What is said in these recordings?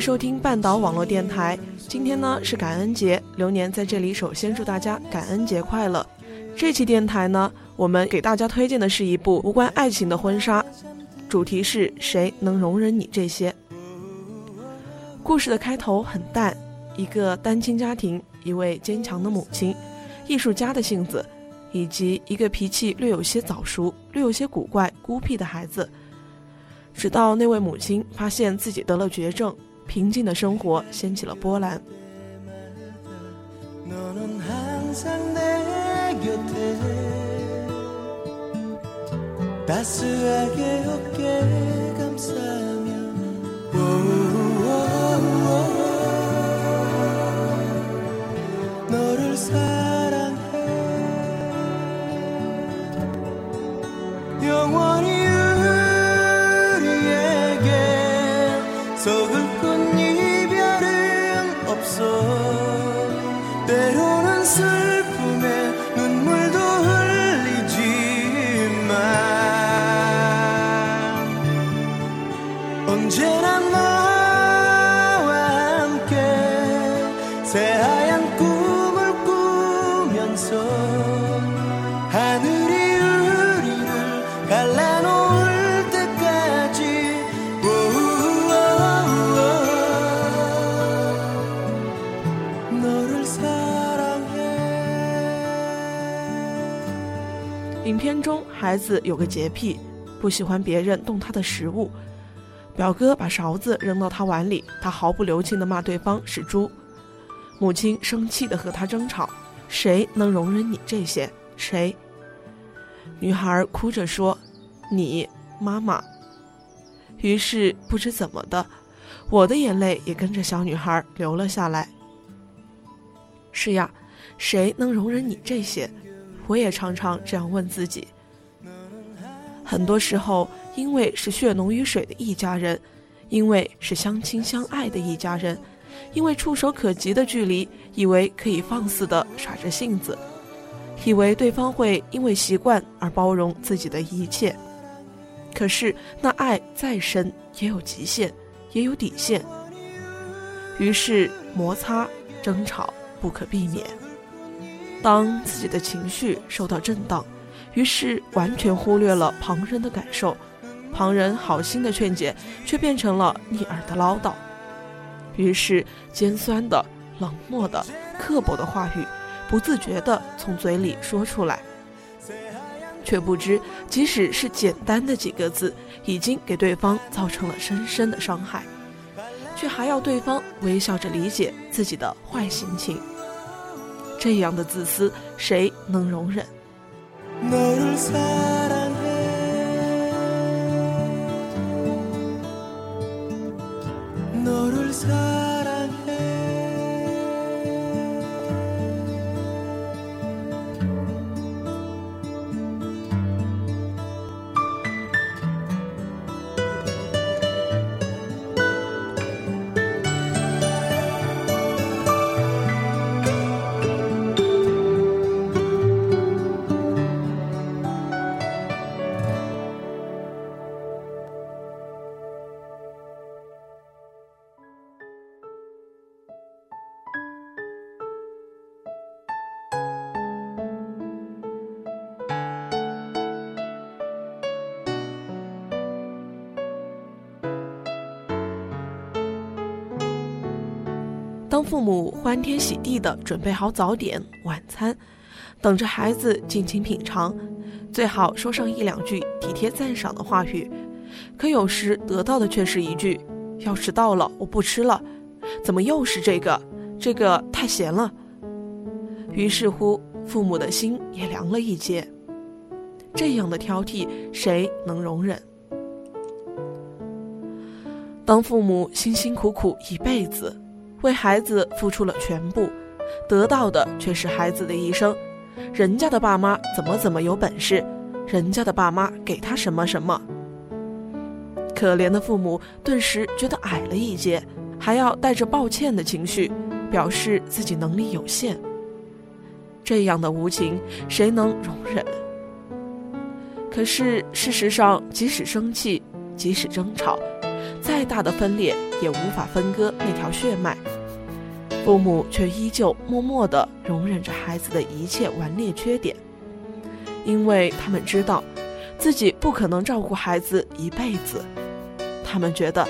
收听半岛网络电台。今天呢是感恩节，流年在这里首先祝大家感恩节快乐。这期电台呢，我们给大家推荐的是一部无关爱情的婚纱，主题是谁能容忍你这些？故事的开头很淡，一个单亲家庭，一位坚强的母亲，艺术家的性子，以及一个脾气略有些早熟、略有些古怪、孤僻的孩子。直到那位母亲发现自己得了绝症，平静的生活掀起了波澜。影片中，孩子有个洁癖，不喜欢别人动他的食物。表哥把勺子扔到他碗里，他毫不留情地骂对方是猪。母亲生气地和他争吵：“谁能容忍你这些？谁？”女孩哭着说：“你，妈妈。”于是不知怎么的，我的眼泪也跟着小女孩流了下来。是呀，谁能容忍你这些？我也常常这样问自己。很多时候，因为是血浓于水的一家人，因为是相亲相爱的一家人，因为触手可及的距离，以为可以放肆的耍着性子，以为对方会因为习惯而包容自己的一切。可是，那爱再深也有极限，也有底线。于是，摩擦、争吵不可避免。当自己的情绪受到震荡，于是完全忽略了旁人的感受，旁人好心的劝解却变成了逆耳的唠叨，于是尖酸的、冷漠的、刻薄的话语，不自觉地从嘴里说出来，却不知即使是简单的几个字，已经给对方造成了深深的伤害，却还要对方微笑着理解自己的坏心情。这样的自私，谁能容忍？当父母欢天喜地地准备好早点晚餐，等着孩子尽情品尝，最好说上一两句体贴赞赏的话语，可有时得到的却是一句：“要迟到了，我不吃了。”怎么又是这个？这个太咸了。于是乎，父母的心也凉了一截。这样的挑剔，谁能容忍？当父母辛辛苦苦一辈子。为孩子付出了全部，得到的却是孩子的一生。人家的爸妈怎么怎么有本事，人家的爸妈给他什么什么。可怜的父母顿时觉得矮了一截，还要带着抱歉的情绪，表示自己能力有限。这样的无情，谁能容忍？可是事实上，即使生气，即使争吵，再大的分裂也无法分割那条血脉。父母却依旧默默地容忍着孩子的一切顽劣缺点，因为他们知道，自己不可能照顾孩子一辈子。他们觉得，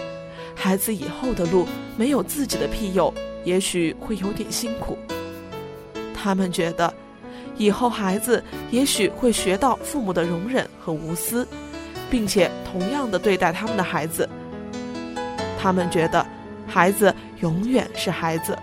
孩子以后的路没有自己的庇佑，也许会有点辛苦。他们觉得，以后孩子也许会学到父母的容忍和无私，并且同样的对待他们的孩子。他们觉得，孩子永远是孩子。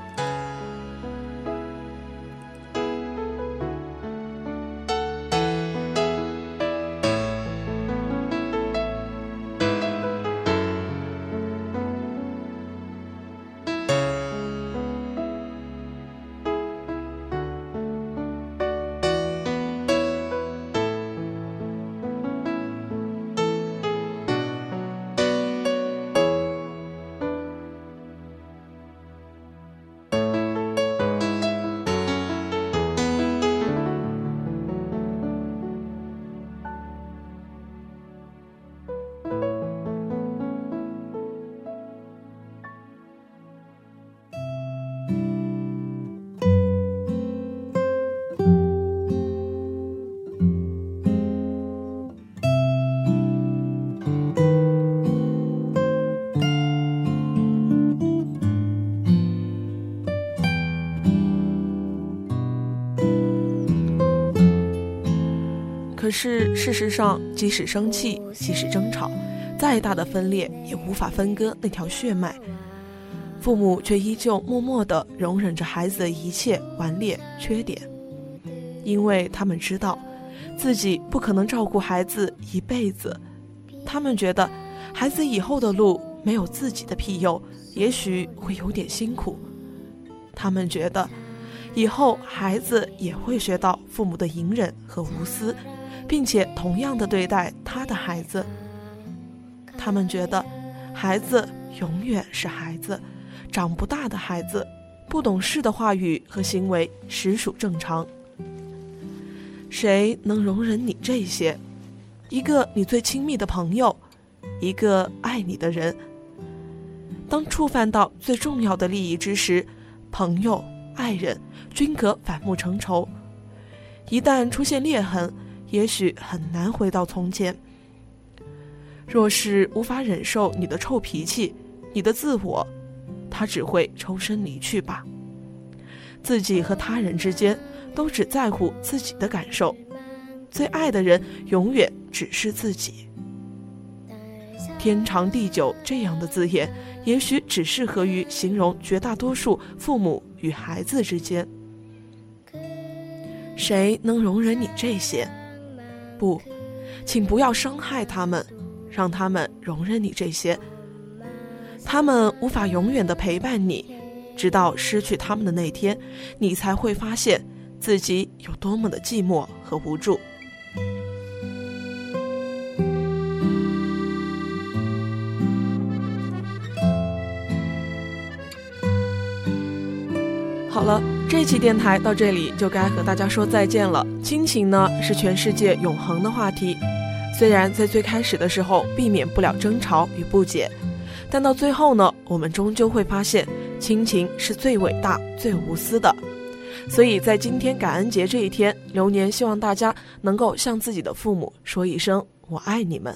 可是事实上，即使生气，即使争吵，再大的分裂也无法分割那条血脉。父母却依旧默默地容忍着孩子的一切顽劣缺点，因为他们知道，自己不可能照顾孩子一辈子。他们觉得，孩子以后的路没有自己的庇佑，也许会有点辛苦。他们觉得，以后孩子也会学到父母的隐忍和无私。并且同样的对待他的孩子，他们觉得孩子永远是孩子，长不大的孩子，不懂事的话语和行为实属正常。谁能容忍你这些？一个你最亲密的朋友，一个爱你的人。当触犯到最重要的利益之时，朋友、爱人均可反目成仇。一旦出现裂痕，也许很难回到从前。若是无法忍受你的臭脾气，你的自我，他只会抽身离去吧。自己和他人之间都只在乎自己的感受，最爱的人永远只是自己。天长地久这样的字眼，也许只适合于形容绝大多数父母与孩子之间。谁能容忍你这些？不，请不要伤害他们，让他们容忍你这些。他们无法永远的陪伴你，直到失去他们的那天，你才会发现自己有多么的寂寞和无助。好了。这期电台到这里就该和大家说再见了。亲情呢是全世界永恒的话题，虽然在最开始的时候避免不了争吵与不解，但到最后呢，我们终究会发现亲情是最伟大、最无私的。所以在今天感恩节这一天，流年希望大家能够向自己的父母说一声“我爱你们”。